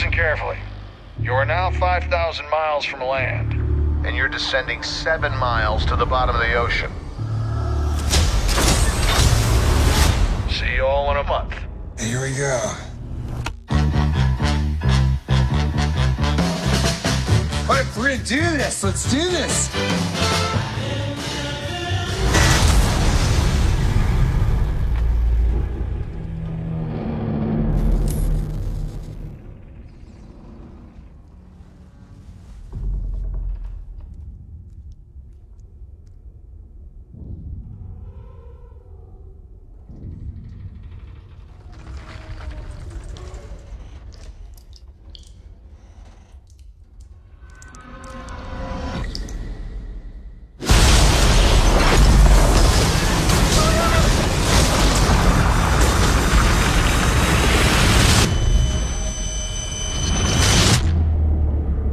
Listen carefully. You are now 5,000 miles from land, and you're descending seven miles to the bottom of the ocean. See you all in a month. Here we go. All right, we're gonna do this. Let's do this.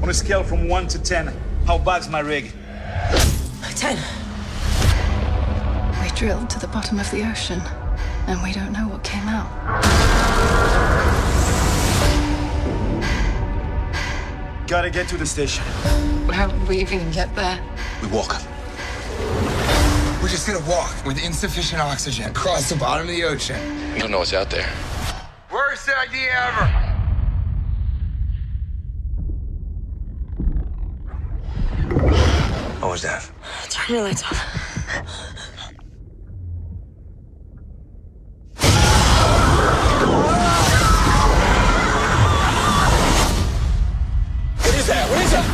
On a scale from 1 to 10, how bad's my rig? Ten. We drilled to the bottom of the ocean, and we don't know what came out. Gotta get to the station. How would we even get there? We walk. We're just gonna walk with insufficient oxygen across the bottom of the ocean. You don't know what's out there. Worst idea ever. Was that? Turn your lights off. What is that? What is that?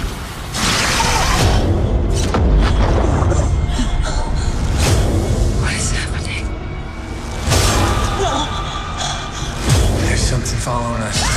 What is happening? There's something following us.